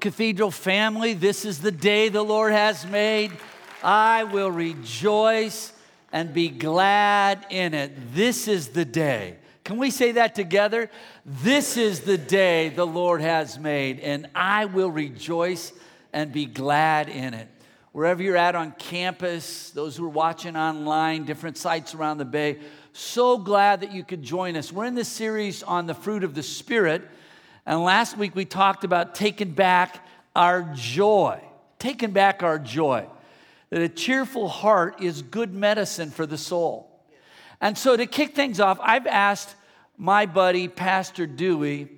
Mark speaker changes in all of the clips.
Speaker 1: Cathedral family, this is the day the Lord has made. I will rejoice and be glad in it. This is the day. Can we say that together? This is the day the Lord has made, and I will rejoice and be glad in it. Wherever you're at on campus, those who are watching online, different sites around the bay, so glad that you could join us. We're in this series on the fruit of the Spirit. And last week we talked about taking back our joy, taking back our joy. That a cheerful heart is good medicine for the soul. And so to kick things off, I've asked my buddy, Pastor Dewey,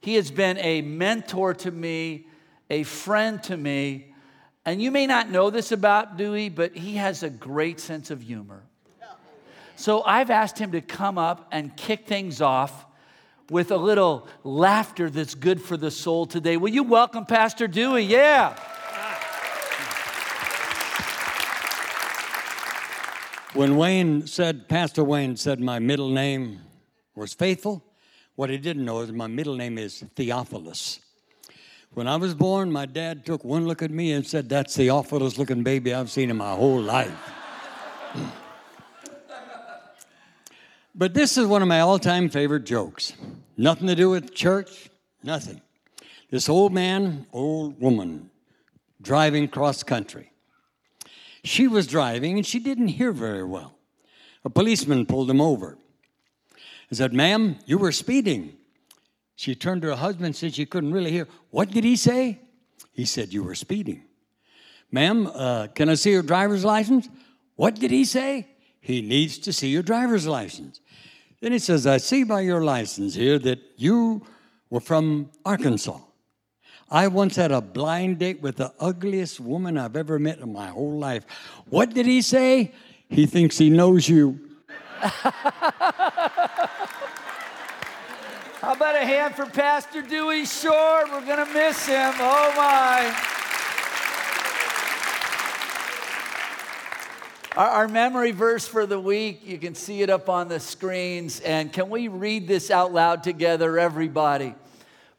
Speaker 1: he has been a mentor to me, a friend to me. And you may not know this about Dewey, but he has a great sense of humor. So I've asked him to come up and kick things off with a little laughter that's good for the soul today. Will you welcome Pastor Dewey? Yeah.
Speaker 2: When Wayne said, Pastor Wayne said, my middle name was Faithful, what he didn't know is my middle name is Theophilus. When I was born, my dad took one look at me and said, That's the awfulest looking baby I've seen in my whole life. But this is one of my all time favorite jokes. Nothing to do with church, nothing. This old man, old woman, driving cross country. She was driving and she didn't hear very well. A policeman pulled him over. He said, Ma'am, you were speeding. She turned to her husband and said she couldn't really hear. What did he say? He said, You were speeding. Ma'am, uh, can I see your driver's license? What did he say? he needs to see your driver's license. Then he says, I see by your license here that you were from Arkansas. I once had a blind date with the ugliest woman I've ever met in my whole life. What did he say? He thinks he knows you. How
Speaker 1: about a hand for Pastor Dewey Shore? We're going to miss him. Oh, my. Our, our, memory verse for the week, you can see it up on the screens. And can we read this out loud together, everybody?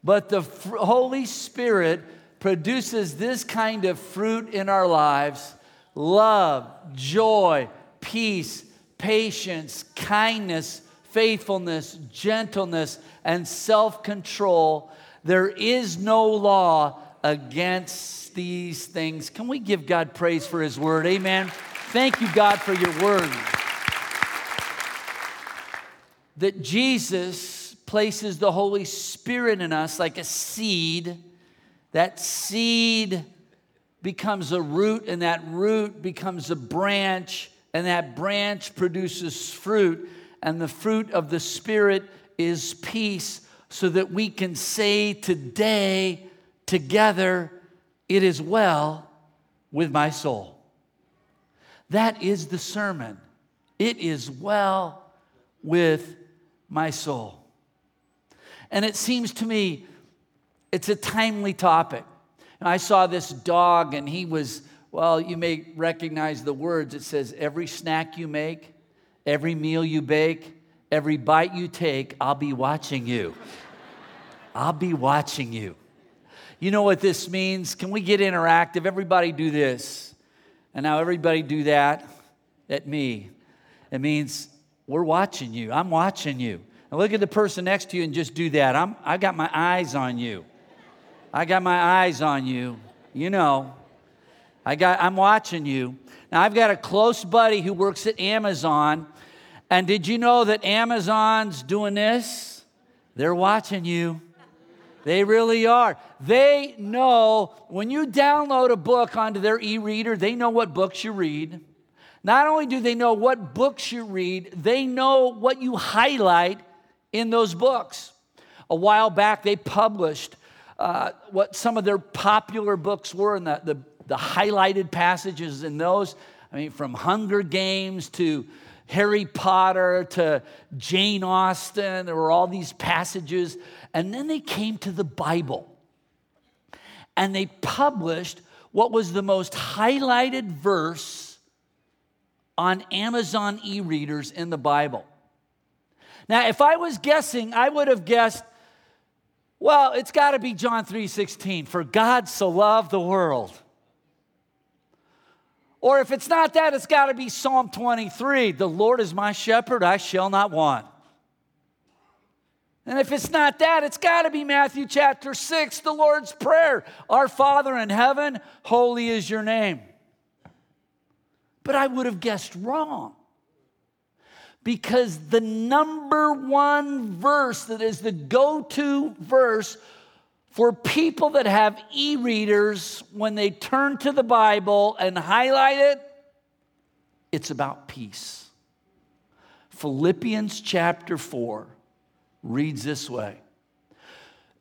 Speaker 1: But the fr- Holy Spirit produces this kind of fruit in our lives love, joy, peace, patience, kindness, faithfulness, gentleness, and self control. There is no law against these things. Can we give God praise for His word? Amen. Thank you, God, for your word. That Jesus places the Holy Spirit in us like a seed. That seed becomes a root, and that root becomes a branch, and that branch produces fruit. And the fruit of the Spirit is peace, so that we can say today, together, it is well with my soul. That is the sermon. It is well with my soul. And it seems to me it's a timely topic. And I saw this dog, and he was, well, you may recognize the words. It says, Every snack you make, every meal you bake, every bite you take, I'll be watching you. I'll be watching you. You know what this means? Can we get interactive? Everybody do this. And now everybody do that at me. It means we're watching you. I'm watching you. And look at the person next to you and just do that. I'm, I got my eyes on you. I got my eyes on you. You know, I got, I'm watching you. Now, I've got a close buddy who works at Amazon. And did you know that Amazon's doing this? They're watching you. They really are. They know when you download a book onto their e reader, they know what books you read. Not only do they know what books you read, they know what you highlight in those books. A while back, they published uh, what some of their popular books were and the, the, the highlighted passages in those. I mean, from Hunger Games to Harry Potter to Jane Austen, there were all these passages and then they came to the Bible and they published what was the most highlighted verse on Amazon e readers in the Bible. Now, if I was guessing, I would have guessed, well, it's got to be John 3:16, for God so loved the world. Or if it's not that, it's got to be Psalm 23, the Lord is my shepherd, I shall not want. And if it's not that, it's got to be Matthew chapter 6, the Lord's Prayer. Our Father in heaven, holy is your name. But I would have guessed wrong because the number one verse that is the go to verse for people that have e readers when they turn to the Bible and highlight it, it's about peace. Philippians chapter 4 reads this way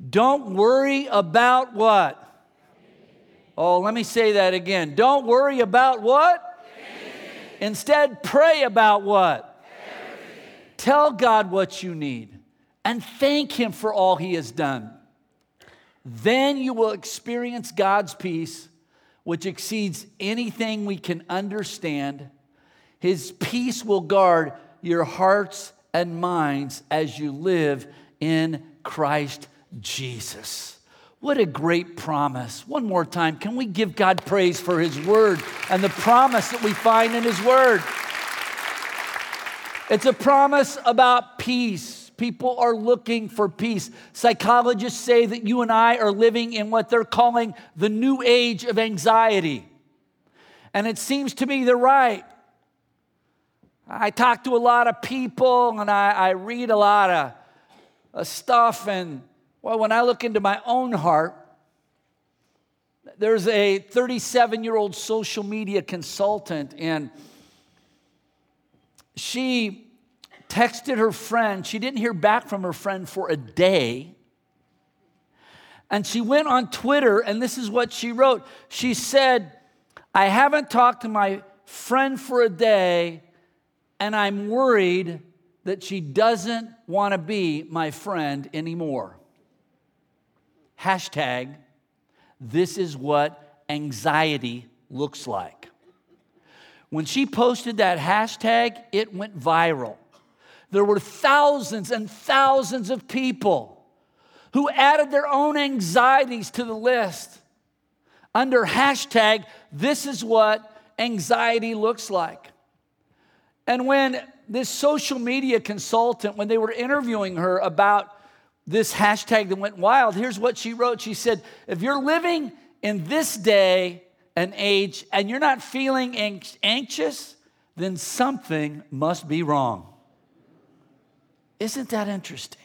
Speaker 1: Don't worry about what? Oh, let me say that again. Don't worry about what? Instead, pray about what? Tell God what you need and thank Him for all He has done. Then you will experience God's peace, which exceeds anything we can understand. His peace will guard your hearts and minds as you live in Christ Jesus. What a great promise. One more time, can we give God praise for His word and the promise that we find in His word? It's a promise about peace. People are looking for peace. Psychologists say that you and I are living in what they're calling the new age of anxiety. And it seems to me they're right. I talk to a lot of people and I, I read a lot of, of stuff. And well, when I look into my own heart, there's a 37 year old social media consultant, and she texted her friend. She didn't hear back from her friend for a day. And she went on Twitter, and this is what she wrote. She said, I haven't talked to my friend for a day and I'm worried that she doesn't want to be my friend anymore. Hashtag, this is what anxiety looks like. When she posted that hashtag, it went viral. There were thousands and thousands of people who added their own anxieties to the list under hashtag, this is what anxiety looks like. And when this social media consultant, when they were interviewing her about this hashtag that went wild, here's what she wrote. She said, If you're living in this day and age and you're not feeling anxious, then something must be wrong. Isn't that interesting?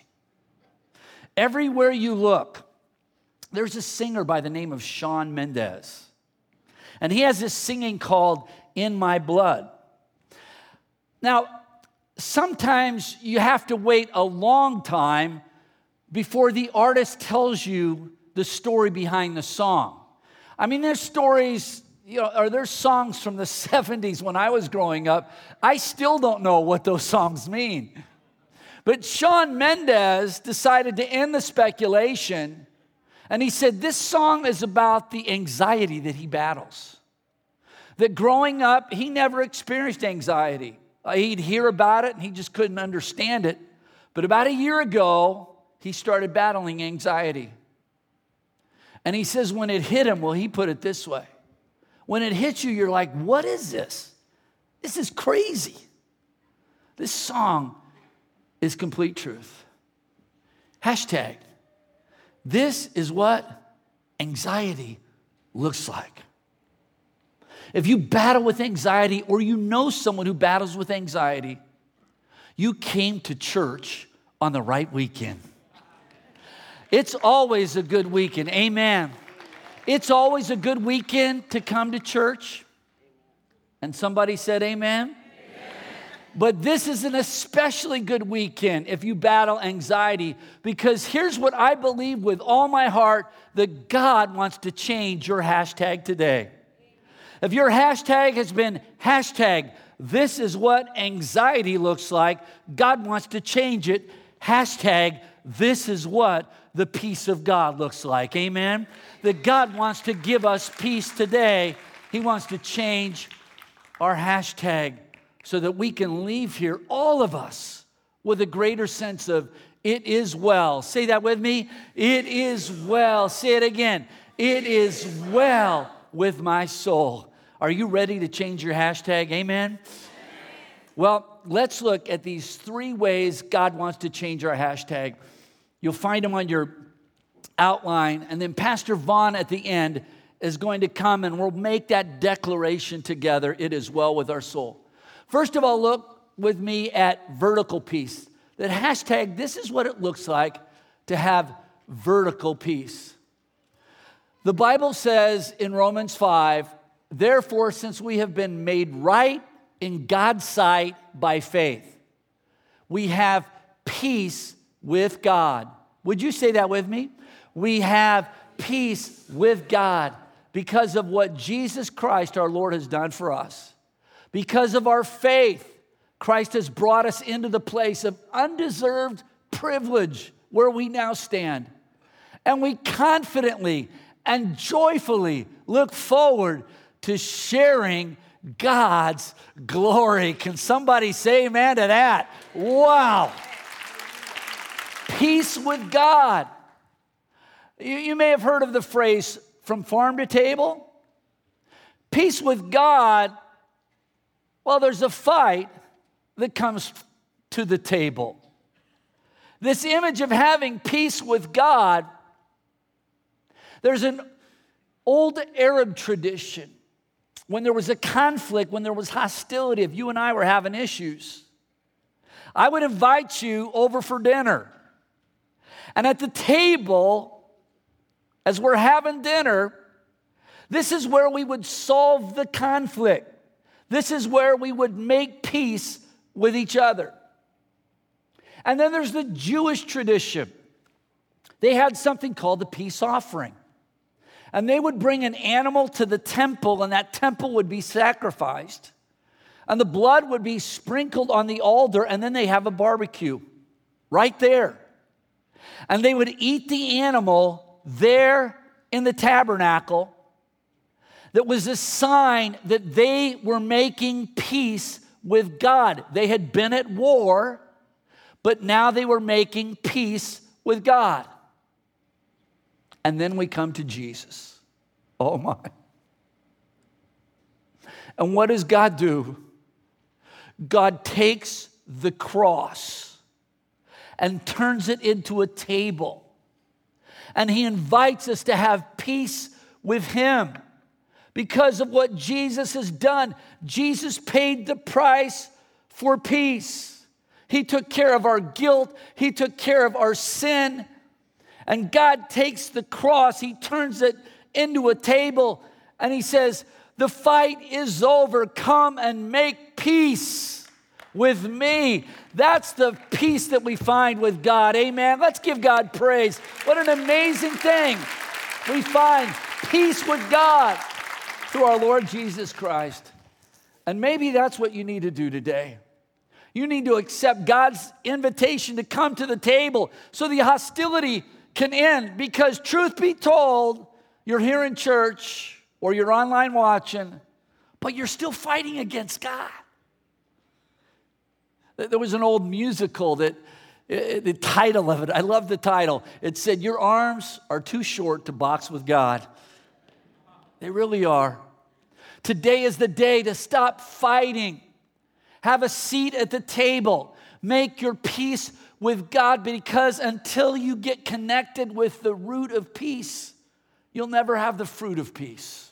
Speaker 1: Everywhere you look, there's a singer by the name of Shawn Mendes. And he has this singing called In My Blood. Now, sometimes you have to wait a long time before the artist tells you the story behind the song. I mean, there's stories, you know, or there's songs from the 70s when I was growing up. I still don't know what those songs mean. But Shawn Mendes decided to end the speculation, and he said, This song is about the anxiety that he battles. That growing up, he never experienced anxiety. Uh, he'd hear about it and he just couldn't understand it. But about a year ago, he started battling anxiety. And he says, when it hit him, well, he put it this way when it hits you, you're like, what is this? This is crazy. This song is complete truth. Hashtag, this is what anxiety looks like. If you battle with anxiety or you know someone who battles with anxiety, you came to church on the right weekend. It's always a good weekend. Amen. It's always a good weekend to come to church. And somebody said, Amen. amen. But this is an especially good weekend if you battle anxiety, because here's what I believe with all my heart that God wants to change your hashtag today. If your hashtag has been hashtag, this is what anxiety looks like, God wants to change it. Hashtag, this is what the peace of God looks like. Amen? That God wants to give us peace today. He wants to change our hashtag so that we can leave here, all of us, with a greater sense of it is well. Say that with me. It is well. Say it again. It is well with my soul. Are you ready to change your hashtag? Amen? Amen. Well, let's look at these three ways God wants to change our hashtag. You'll find them on your outline. And then Pastor Vaughn at the end is going to come and we'll make that declaration together. It is well with our soul. First of all, look with me at vertical peace. That hashtag, this is what it looks like to have vertical peace. The Bible says in Romans 5 Therefore, since we have been made right in God's sight by faith, we have peace with God. Would you say that with me? We have peace with God because of what Jesus Christ our Lord has done for us. Because of our faith, Christ has brought us into the place of undeserved privilege where we now stand. And we confidently and joyfully look forward to sharing God's glory. Can somebody say amen to that? Wow. Peace with God. You, you may have heard of the phrase from farm to table. Peace with God, well, there's a fight that comes to the table. This image of having peace with God, there's an old Arab tradition when there was a conflict, when there was hostility, if you and I were having issues, I would invite you over for dinner. And at the table, as we're having dinner, this is where we would solve the conflict. This is where we would make peace with each other. And then there's the Jewish tradition. They had something called the peace offering. And they would bring an animal to the temple, and that temple would be sacrificed. And the blood would be sprinkled on the altar, and then they have a barbecue right there. And they would eat the animal there in the tabernacle that was a sign that they were making peace with God. They had been at war, but now they were making peace with God. And then we come to Jesus. Oh my. And what does God do? God takes the cross and turns it into a table. And He invites us to have peace with Him because of what Jesus has done. Jesus paid the price for peace. He took care of our guilt, He took care of our sin. And God takes the cross, He turns it into a table, and He says, The fight is over. Come and make peace with me. That's the peace that we find with God. Amen. Let's give God praise. What an amazing thing. We find peace with God through our Lord Jesus Christ. And maybe that's what you need to do today. You need to accept God's invitation to come to the table so the hostility can end because, truth be told, you're here in church or you're online watching, but you're still fighting against God. There was an old musical that the title of it, I love the title. It said, Your arms are too short to box with God. They really are. Today is the day to stop fighting. Have a seat at the table. Make your peace with God because until you get connected with the root of peace, you'll never have the fruit of peace.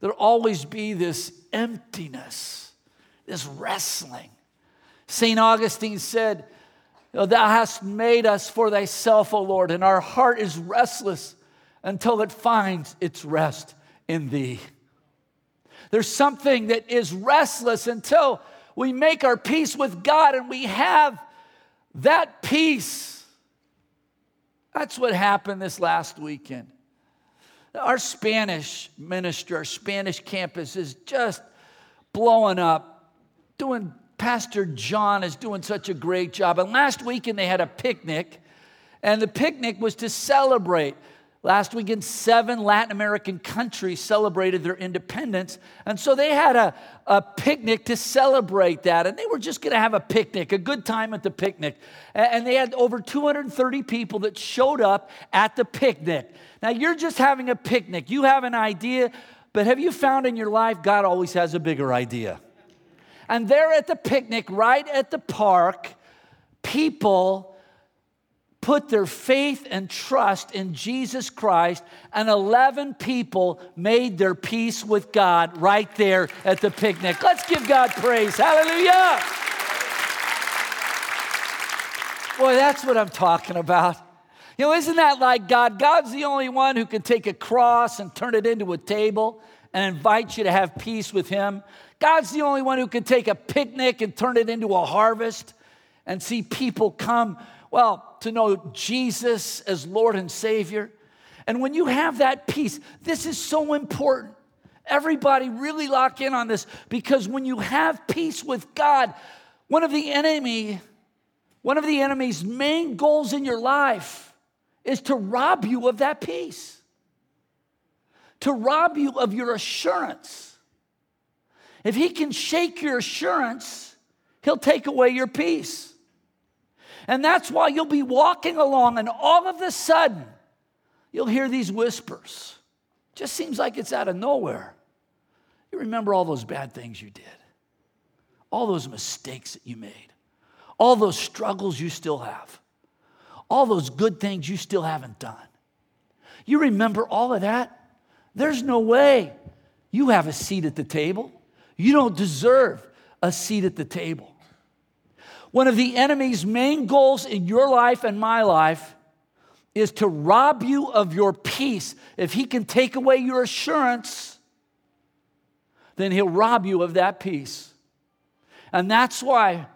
Speaker 1: There'll always be this emptiness, this wrestling. St. Augustine said, Thou hast made us for thyself, O Lord, and our heart is restless until it finds its rest in thee. There's something that is restless until we make our peace with God and we have that peace, that's what happened this last weekend. Our Spanish minister, our Spanish campus is just blowing up, doing Pastor John is doing such a great job. And last weekend they had a picnic, and the picnic was to celebrate Last weekend, seven Latin American countries celebrated their independence. And so they had a, a picnic to celebrate that. And they were just going to have a picnic, a good time at the picnic. And they had over 230 people that showed up at the picnic. Now, you're just having a picnic, you have an idea, but have you found in your life God always has a bigger idea? And they're at the picnic, right at the park, people put their faith and trust in Jesus Christ, and 11 people made their peace with God right there at the picnic. Let's give God praise. Hallelujah. Boy, that's what I'm talking about. You know, isn't that like God? God's the only one who can take a cross and turn it into a table and invite you to have peace with Him. God's the only one who can take a picnic and turn it into a harvest and see people come well, to know Jesus as Lord and Savior. And when you have that peace, this is so important. Everybody really lock in on this because when you have peace with God, one of the enemy, one of the enemy's main goals in your life is to rob you of that peace. To rob you of your assurance. If he can shake your assurance, he'll take away your peace. And that's why you'll be walking along, and all of a sudden, you'll hear these whispers. Just seems like it's out of nowhere. You remember all those bad things you did, all those mistakes that you made, all those struggles you still have, all those good things you still haven't done. You remember all of that? There's no way you have a seat at the table. You don't deserve a seat at the table. One of the enemy's main goals in your life and my life is to rob you of your peace. If he can take away your assurance, then he'll rob you of that peace. And that's why,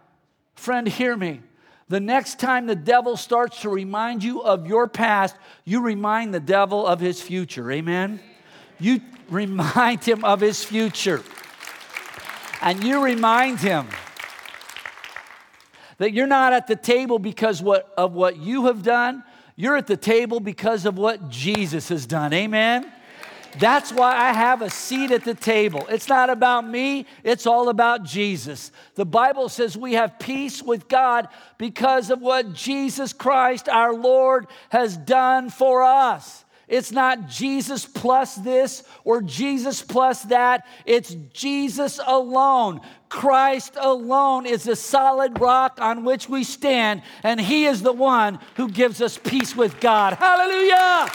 Speaker 1: friend, hear me. The next time the devil starts to remind you of your past, you remind the devil of his future. Amen? You remind him of his future. And you remind him that you're not at the table because what, of what you have done, you're at the table because of what Jesus has done. Amen? That's why I have a seat at the table. It's not about me, it's all about Jesus. The Bible says we have peace with God because of what Jesus Christ, our Lord, has done for us. It's not Jesus plus this or Jesus plus that. It's Jesus alone. Christ alone is the solid rock on which we stand, and He is the one who gives us peace with God. Hallelujah!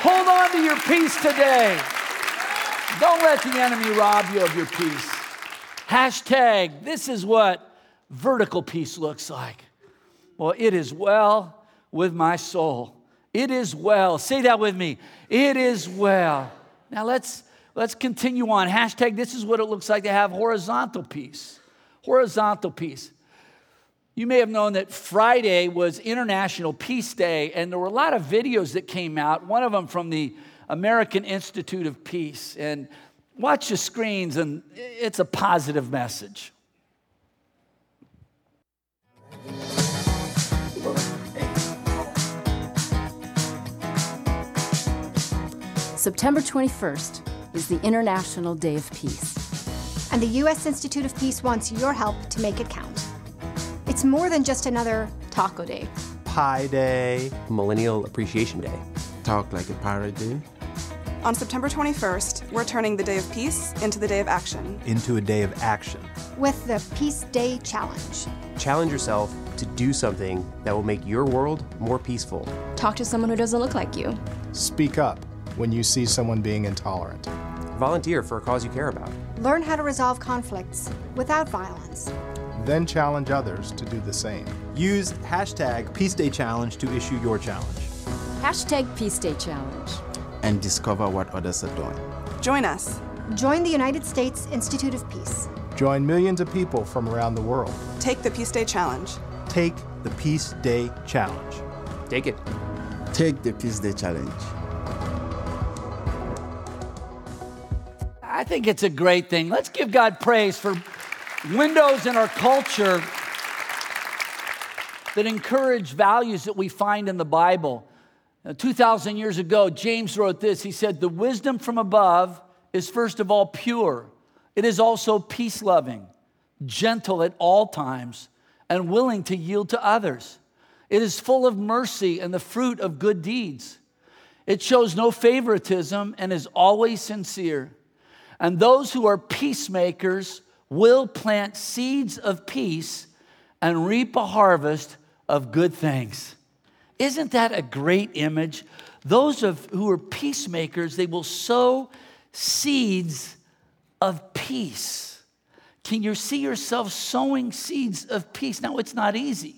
Speaker 1: Hold on to your peace today. Don't let the enemy rob you of your peace. Hashtag, this is what vertical peace looks like. Well, it is well with my soul it is well. Say that with me. It is well. Now let's let's continue on. Hashtag this is what it looks like to have horizontal peace. Horizontal peace. You may have known that Friday was International Peace Day, and there were a lot of videos that came out, one of them from the American Institute of Peace. And watch the screens, and it's a positive message.
Speaker 3: September 21st is the International Day of Peace.
Speaker 4: And the U.S. Institute of Peace wants your help to make it count. It's more than just another taco day, pie
Speaker 5: day, millennial appreciation day,
Speaker 6: talk like a pirate day.
Speaker 7: On September 21st, we're turning the Day of Peace into the Day of Action.
Speaker 8: Into
Speaker 9: a
Speaker 8: Day of Action.
Speaker 10: With the Peace Day Challenge.
Speaker 9: Challenge yourself to do something that will make your world more peaceful.
Speaker 11: Talk to someone who doesn't look like you.
Speaker 12: Speak up when you see someone being intolerant.
Speaker 13: Volunteer for
Speaker 14: a
Speaker 13: cause you care about.
Speaker 15: Learn how to resolve conflicts without violence.
Speaker 14: Then challenge others to do the same.
Speaker 16: Use hashtag Peace Day Challenge to issue your challenge. Hashtag
Speaker 17: Peace Day Challenge.
Speaker 18: And discover what others are doing. Join
Speaker 19: us. Join the United States Institute of Peace.
Speaker 20: Join millions of people from around the world.
Speaker 21: Take the Peace Day Challenge.
Speaker 22: Take the Peace Day Challenge. Take
Speaker 23: it. Take the Peace Day Challenge.
Speaker 1: I think it's a great thing. Let's give God praise for windows in our culture that encourage values that we find in the Bible. 2,000 years ago, James wrote this. He said, The wisdom from above is first of all pure, it is also peace loving, gentle at all times, and willing to yield to others. It is full of mercy and the fruit of good deeds. It shows no favoritism and is always sincere. And those who are peacemakers will plant seeds of peace and reap a harvest of good things. Isn't that a great image? Those of, who are peacemakers, they will sow seeds of peace. Can you see yourself sowing seeds of peace? Now, it's not easy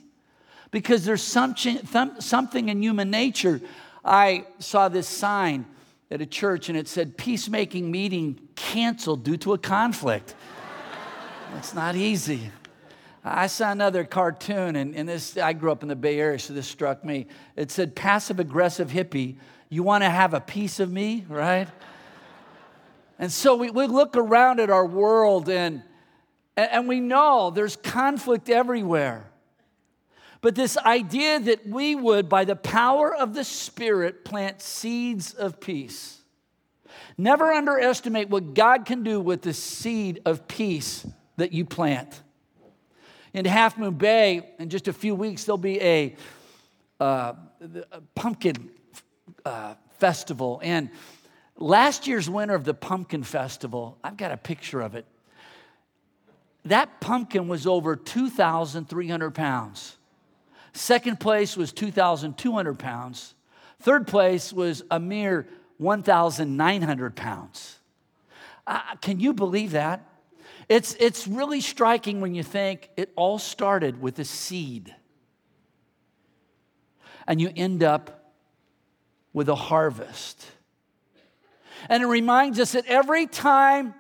Speaker 1: because there's something, something in human nature. I saw this sign at a church and it said, Peacemaking meeting canceled due to a conflict. it's not easy. I saw another cartoon, and, and this I grew up in the Bay Area, so this struck me. It said, passive aggressive hippie, you want to have a piece of me, right? and so we, we look around at our world and, and we know there's conflict everywhere. But this idea that we would, by the power of the Spirit, plant seeds of peace. Never underestimate what God can do with the seed of peace that you plant. In Half Moon Bay, in just a few weeks, there'll be a, uh, a pumpkin uh, festival. And last year's winner of the pumpkin festival, I've got a picture of it. That pumpkin was over 2,300 pounds. Second place was 2,200 pounds. Third place was a mere 1,900 pounds. Uh, can you believe that? It's, it's really striking when you think it all started with a seed. And you end up with a harvest. And it reminds us that every time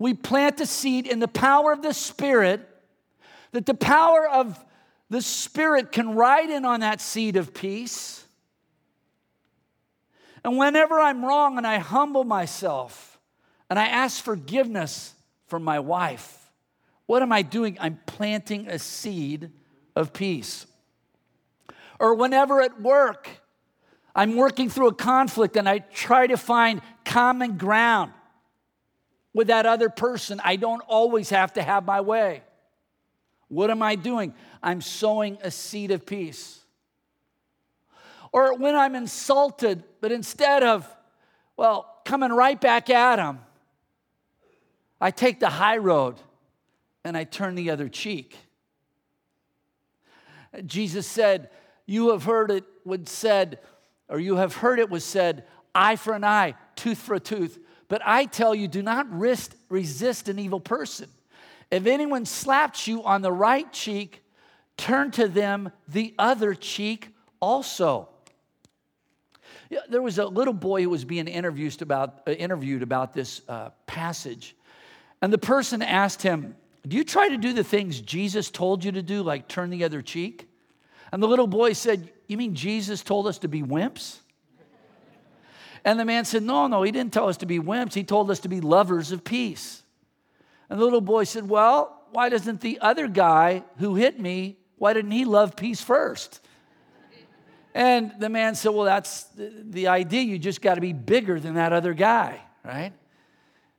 Speaker 1: we plant a seed in the power of the Spirit, that the power of the Spirit can ride in on that seed of peace and whenever I'm wrong and I humble myself and I ask forgiveness from my wife, what am I doing? I'm planting a seed of peace. Or whenever at work, I'm working through a conflict and I try to find common ground with that other person. I don't always have to have my way. What am I doing? I'm sowing a seed of peace or when I'm insulted, but instead of, well, coming right back at him, I take the high road and I turn the other cheek. Jesus said, You have heard it was said, or you have heard it was said, eye for an eye, tooth for a tooth. But I tell you, do not risk, resist an evil person. If anyone slaps you on the right cheek, turn to them the other cheek also. There was a little boy who was being interviewed about, uh, interviewed about this uh, passage. And the person asked him, Do you try to do the things Jesus told you to do, like turn the other cheek? And the little boy said, You mean Jesus told us to be wimps? And the man said, No, no, he didn't tell us to be wimps. He told us to be lovers of peace. And the little boy said, Well, why doesn't the other guy who hit me, why didn't he love peace first? And the man said, Well, that's the idea. You just got to be bigger than that other guy, right?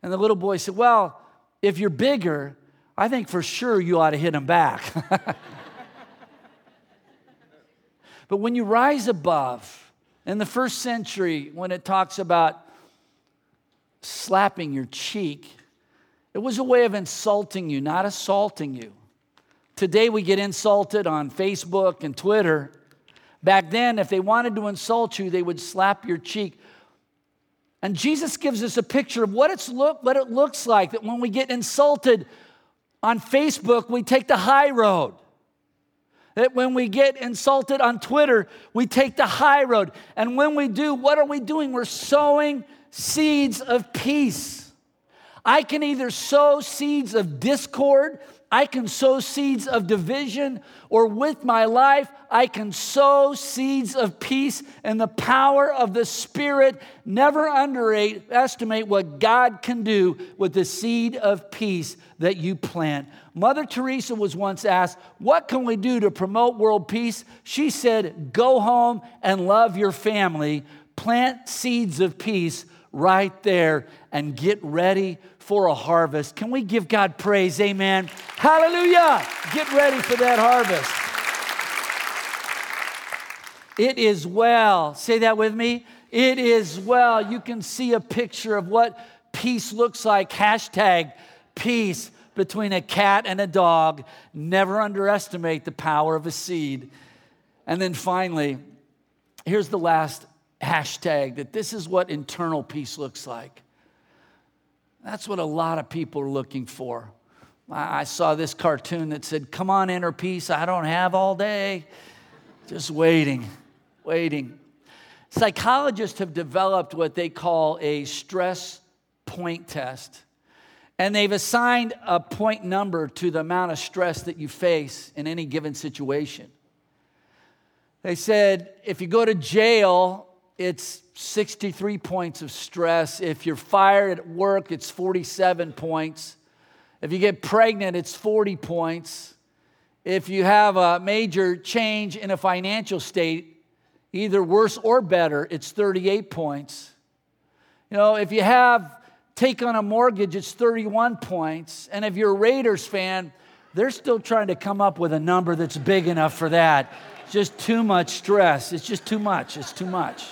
Speaker 1: And the little boy said, Well, if you're bigger, I think for sure you ought to hit him back. but when you rise above, in the first century, when it talks about slapping your cheek, it was a way of insulting you, not assaulting you. Today we get insulted on Facebook and Twitter Back then, if they wanted to insult you, they would slap your cheek. And Jesus gives us a picture of what, it's look, what it looks like that when we get insulted on Facebook, we take the high road. That when we get insulted on Twitter, we take the high road. And when we do, what are we doing? We're sowing seeds of peace. I can either sow seeds of discord I can sow seeds of division, or with my life, I can sow seeds of peace and the power of the Spirit. Never underestimate what God can do with the seed of peace that you plant. Mother Teresa was once asked, What can we do to promote world peace? She said, Go home and love your family, plant seeds of peace right there, and get ready for a harvest. Can we give God praise? Amen. Hallelujah. Get ready for that harvest. It is well. Say that with me. It is well. You can see a picture of what peace looks like. Hashtag peace between a cat and a dog. Never underestimate the power of a seed. And then finally, here's the last hashtag that this is what internal peace looks like. That's what a lot of people are looking for. I saw this cartoon that said, Come on, inner peace, I don't have all day. Just waiting, waiting. Psychologists have developed what they call a stress point test. And they've assigned a point number to the amount of stress that you face in any given situation. They said, if you go to jail it's 63 points of stress. If you're fired at work, it's 47 points. If you get pregnant, it's 40 points. If you have a major change in a financial state, either worse or better, it's 38 points. You know, if you have take on a mortgage, it's 31 points. And if you're a Raiders fan, they're still trying to come up with a number that's big enough for that. just too much stress. It's just too much. It's too much.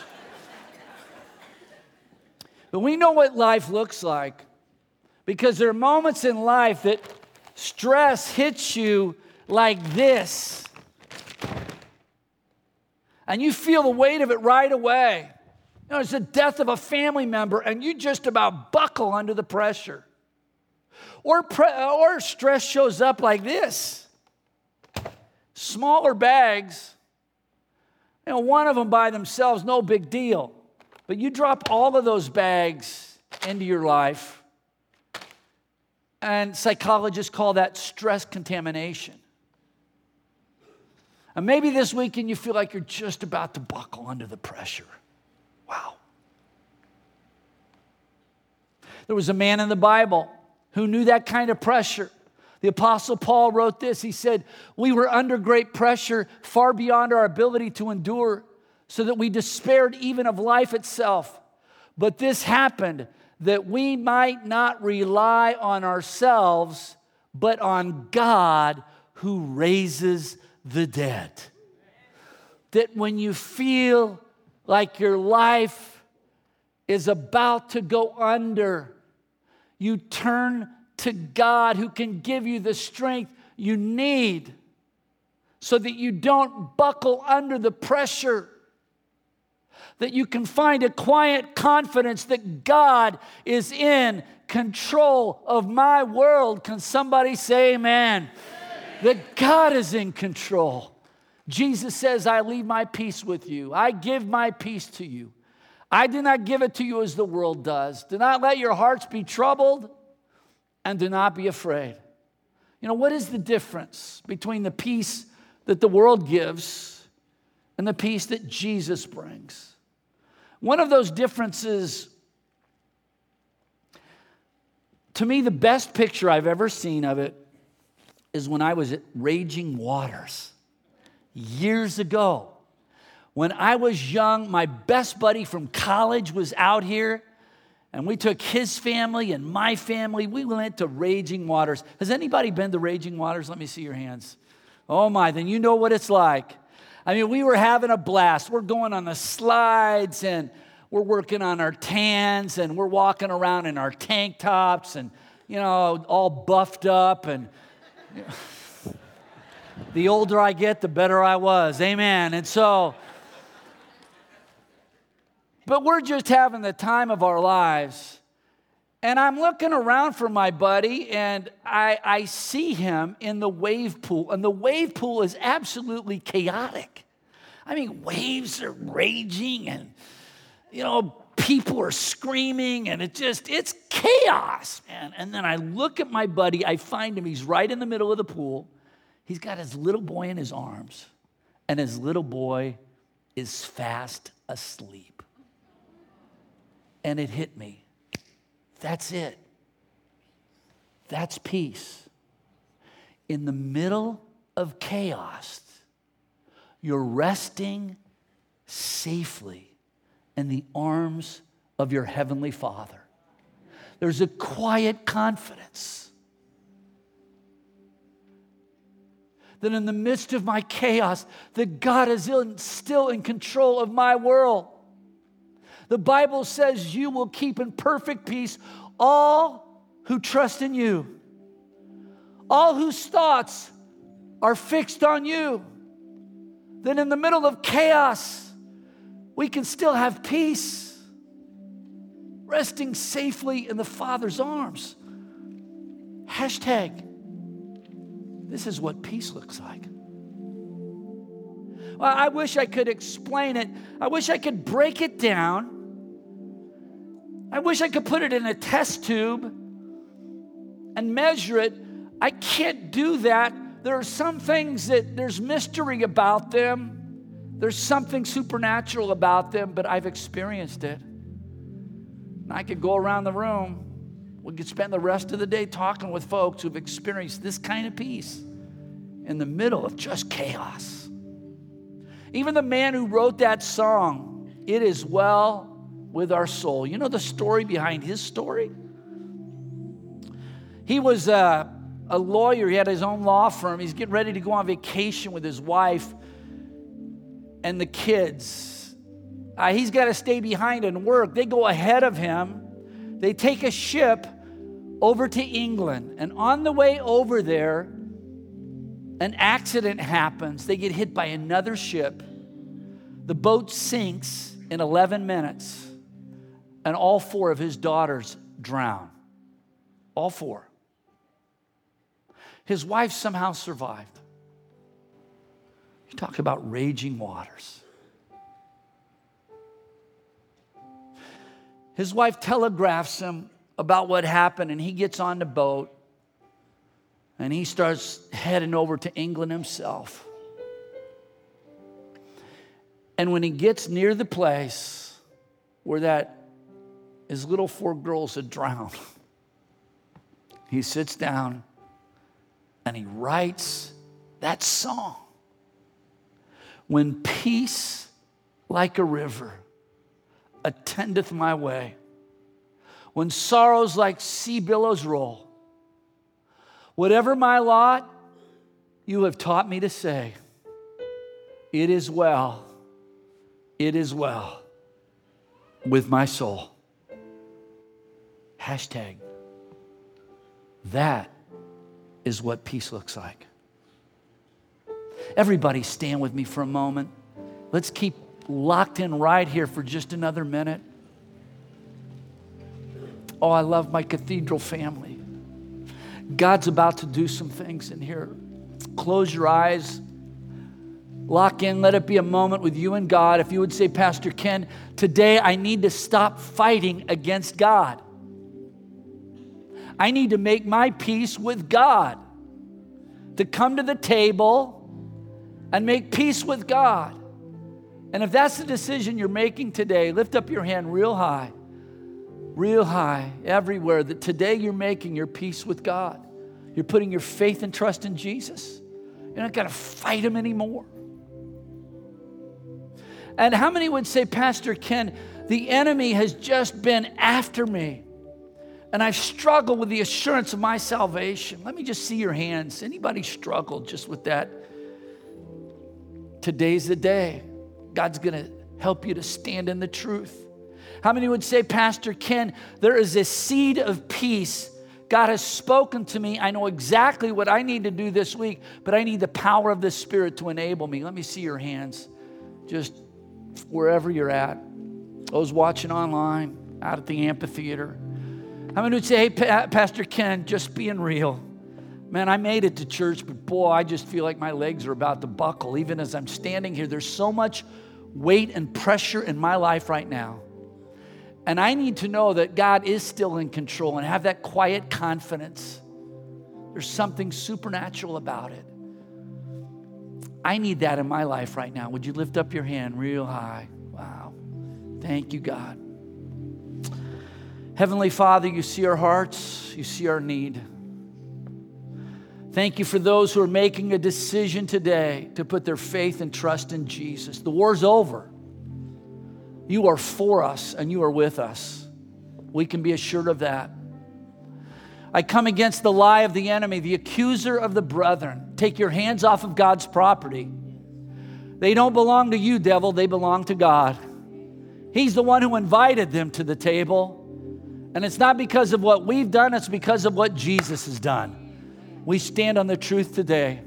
Speaker 1: But we know what life looks like because there are moments in life that stress hits you like this. And you feel the weight of it right away. You know, it's the death of a family member, and you just about buckle under the pressure. Or, pre- or stress shows up like this smaller bags, you know, one of them by themselves, no big deal. But you drop all of those bags into your life, and psychologists call that stress contamination. And maybe this weekend you feel like you're just about to buckle under the pressure. Wow. There was a man in the Bible who knew that kind of pressure. The Apostle Paul wrote this. He said, We were under great pressure, far beyond our ability to endure so that we despaired even of life itself. But this happened that we might not rely on ourselves, but on God who raises the dead. That when you feel like your life is about to go under, you turn to God who can give you the strength you need so that you don't buckle under the pressure that you can find a quiet confidence that God is in control of my world. Can somebody say amen? amen? That God is in control. Jesus says, I leave my peace with you, I give my peace to you. I do not give it to you as the world does. Do not let your hearts be troubled and do not be afraid. You know, what is the difference between the peace that the world gives and the peace that Jesus brings? One of those differences, to me, the best picture I've ever seen of it is when I was at Raging Waters years ago. When I was young, my best buddy from college was out here, and we took his family and my family. We went to Raging Waters. Has anybody been to Raging Waters? Let me see your hands. Oh my, then you know what it's like. I mean, we were having a blast. We're going on the slides and we're working on our tans and we're walking around in our tank tops and, you know, all buffed up. And you know, the older I get, the better I was. Amen. And so, but we're just having the time of our lives. And I'm looking around for my buddy, and I, I see him in the wave pool. And the wave pool is absolutely chaotic. I mean, waves are raging, and, you know, people are screaming, and it just, it's chaos, man. And then I look at my buddy, I find him, he's right in the middle of the pool. He's got his little boy in his arms, and his little boy is fast asleep. And it hit me that's it. That's peace. In the middle of chaos, you're resting safely in the arms of your Heavenly Father. There's a quiet confidence that in the midst of my chaos, that God is still in control of my world. The Bible says you will keep in perfect peace all who trust in you, all whose thoughts are fixed on you. Then, in the middle of chaos, we can still have peace, resting safely in the Father's arms. Hashtag, this is what peace looks like. Well, I wish I could explain it. I wish I could break it down I wish I could put it in a test tube and measure it. I can't do that. There are some things that there's mystery about them. There's something supernatural about them, but I've experienced it. And I could go around the room. We could spend the rest of the day talking with folks who've experienced this kind of peace in the middle of just chaos. Even the man who wrote that song, It Is Well with our soul. You know the story behind his story? He was a, uh, a lawyer, he had his own law firm. He's getting ready to go on vacation with his wife and the kids. Uh, he's got to stay behind and work. They go ahead of him, they take a ship over to England. And on the way over there, an accident happens. They get hit by another ship. The boat sinks in 11 minutes and all four of his daughters drown. All four. His wife somehow survived. You talk about raging waters. His wife telegraphs him about what happened, and he gets on the boat and he starts heading over to England himself. And when he gets near the place where that his little four girls had drowned. He sits down and he writes that song. When peace like a river attendeth my way, when sorrows like sea billows roll, whatever my lot, you have taught me to say, It is well, it is well with my soul. Hashtag. That is what peace looks like. Everybody, stand with me for a moment. Let's keep locked in right here for just another minute. Oh, I love my cathedral family. God's about to do some things in here. Close your eyes. Lock in. Let it be a moment with you and God. If you would say, Pastor Ken, today I need to stop fighting against God. I need to make my peace with God, to come to the table and make peace with God. And if that's the decision you're making today, lift up your hand real high, real high, everywhere that today you're making your peace with God. You're putting your faith and trust in Jesus. You're not going to fight Him anymore. And how many would say, Pastor Ken, the enemy has just been after me? and I've struggled with the assurance of my salvation. Let me just see your hands. Anybody struggled just with that? Today's the day. God's going to help you to stand in the truth. How many would say, Pastor Ken, there is a seed of peace? God has spoken to me. I know exactly what I need to do this week, but I need the power of the Spirit to enable me. Let me see your hands, just wherever you're at. Those watching online, out at the amphitheater. How many would say, hey, pa- Pastor Ken, just being real? Man, I made it to church, but boy, I just feel like my legs are about to buckle. Even as I'm standing here, there's so much weight and pressure in my life right now. And I need to know that God is still in control and have that quiet confidence. There's something supernatural about it. I need that in my life right now. Would you lift up your hand real high? Wow. Thank you, God. Heavenly Father, you see our hearts, you see our need. Thank you for those who are making a decision today to put their faith and trust in Jesus. The war's over. You are for us and you are with us. We can be assured of that. I come against the lie of the enemy, the accuser of the brethren. Take your hands off of God's property. They don't belong to you, devil, they belong to God. He's the one who invited them to the table. And it's not because of what we've done, it's because of what Jesus has done. We stand on the truth today.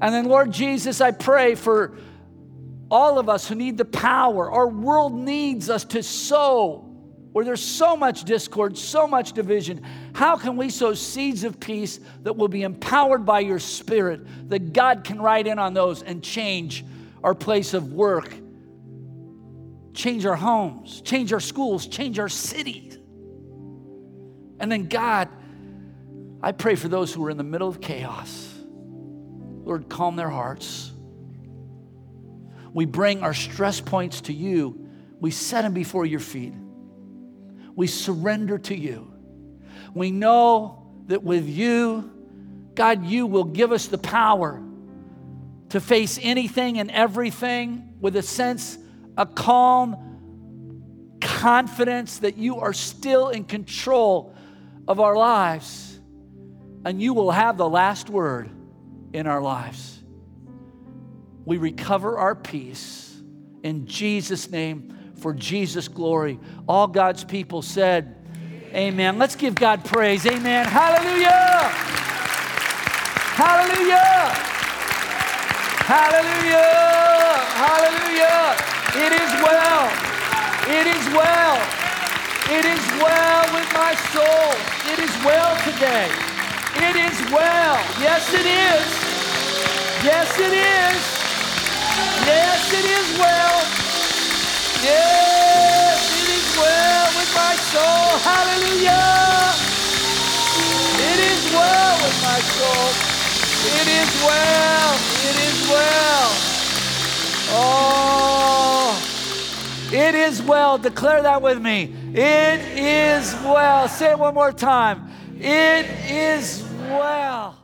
Speaker 1: And then, Lord Jesus, I pray for all of us who need the power. Our world needs us to sow where there's so much discord, so much division. How can we sow seeds of peace that will be empowered by your spirit, that God can write in on those and change our place of work, change our homes, change our schools, change our cities? And then, God, I pray for those who are in the middle of chaos. Lord, calm their hearts. We bring our stress points to you, we set them before your feet. We surrender to you. We know that with you, God, you will give us the power to face anything and everything with a sense, a calm confidence that you are still in control of our lives, and you will have the last word in our lives. We recover our peace in Jesus' name for Jesus' glory. All God's people said, Amen. Amen. Let's give God praise. Amen. Hallelujah. Hallelujah. Hallelujah. Hallelujah. It is well. It is well. It is well with my soul it is well today. It is well. Yes, it is. Yes, it is. Yes, it is well. Yes, it is well with my soul. Hallelujah. It is well with my soul. It is well. It is well. Oh, it is well. Declare that with me. It is well. Say it one more time. It is well.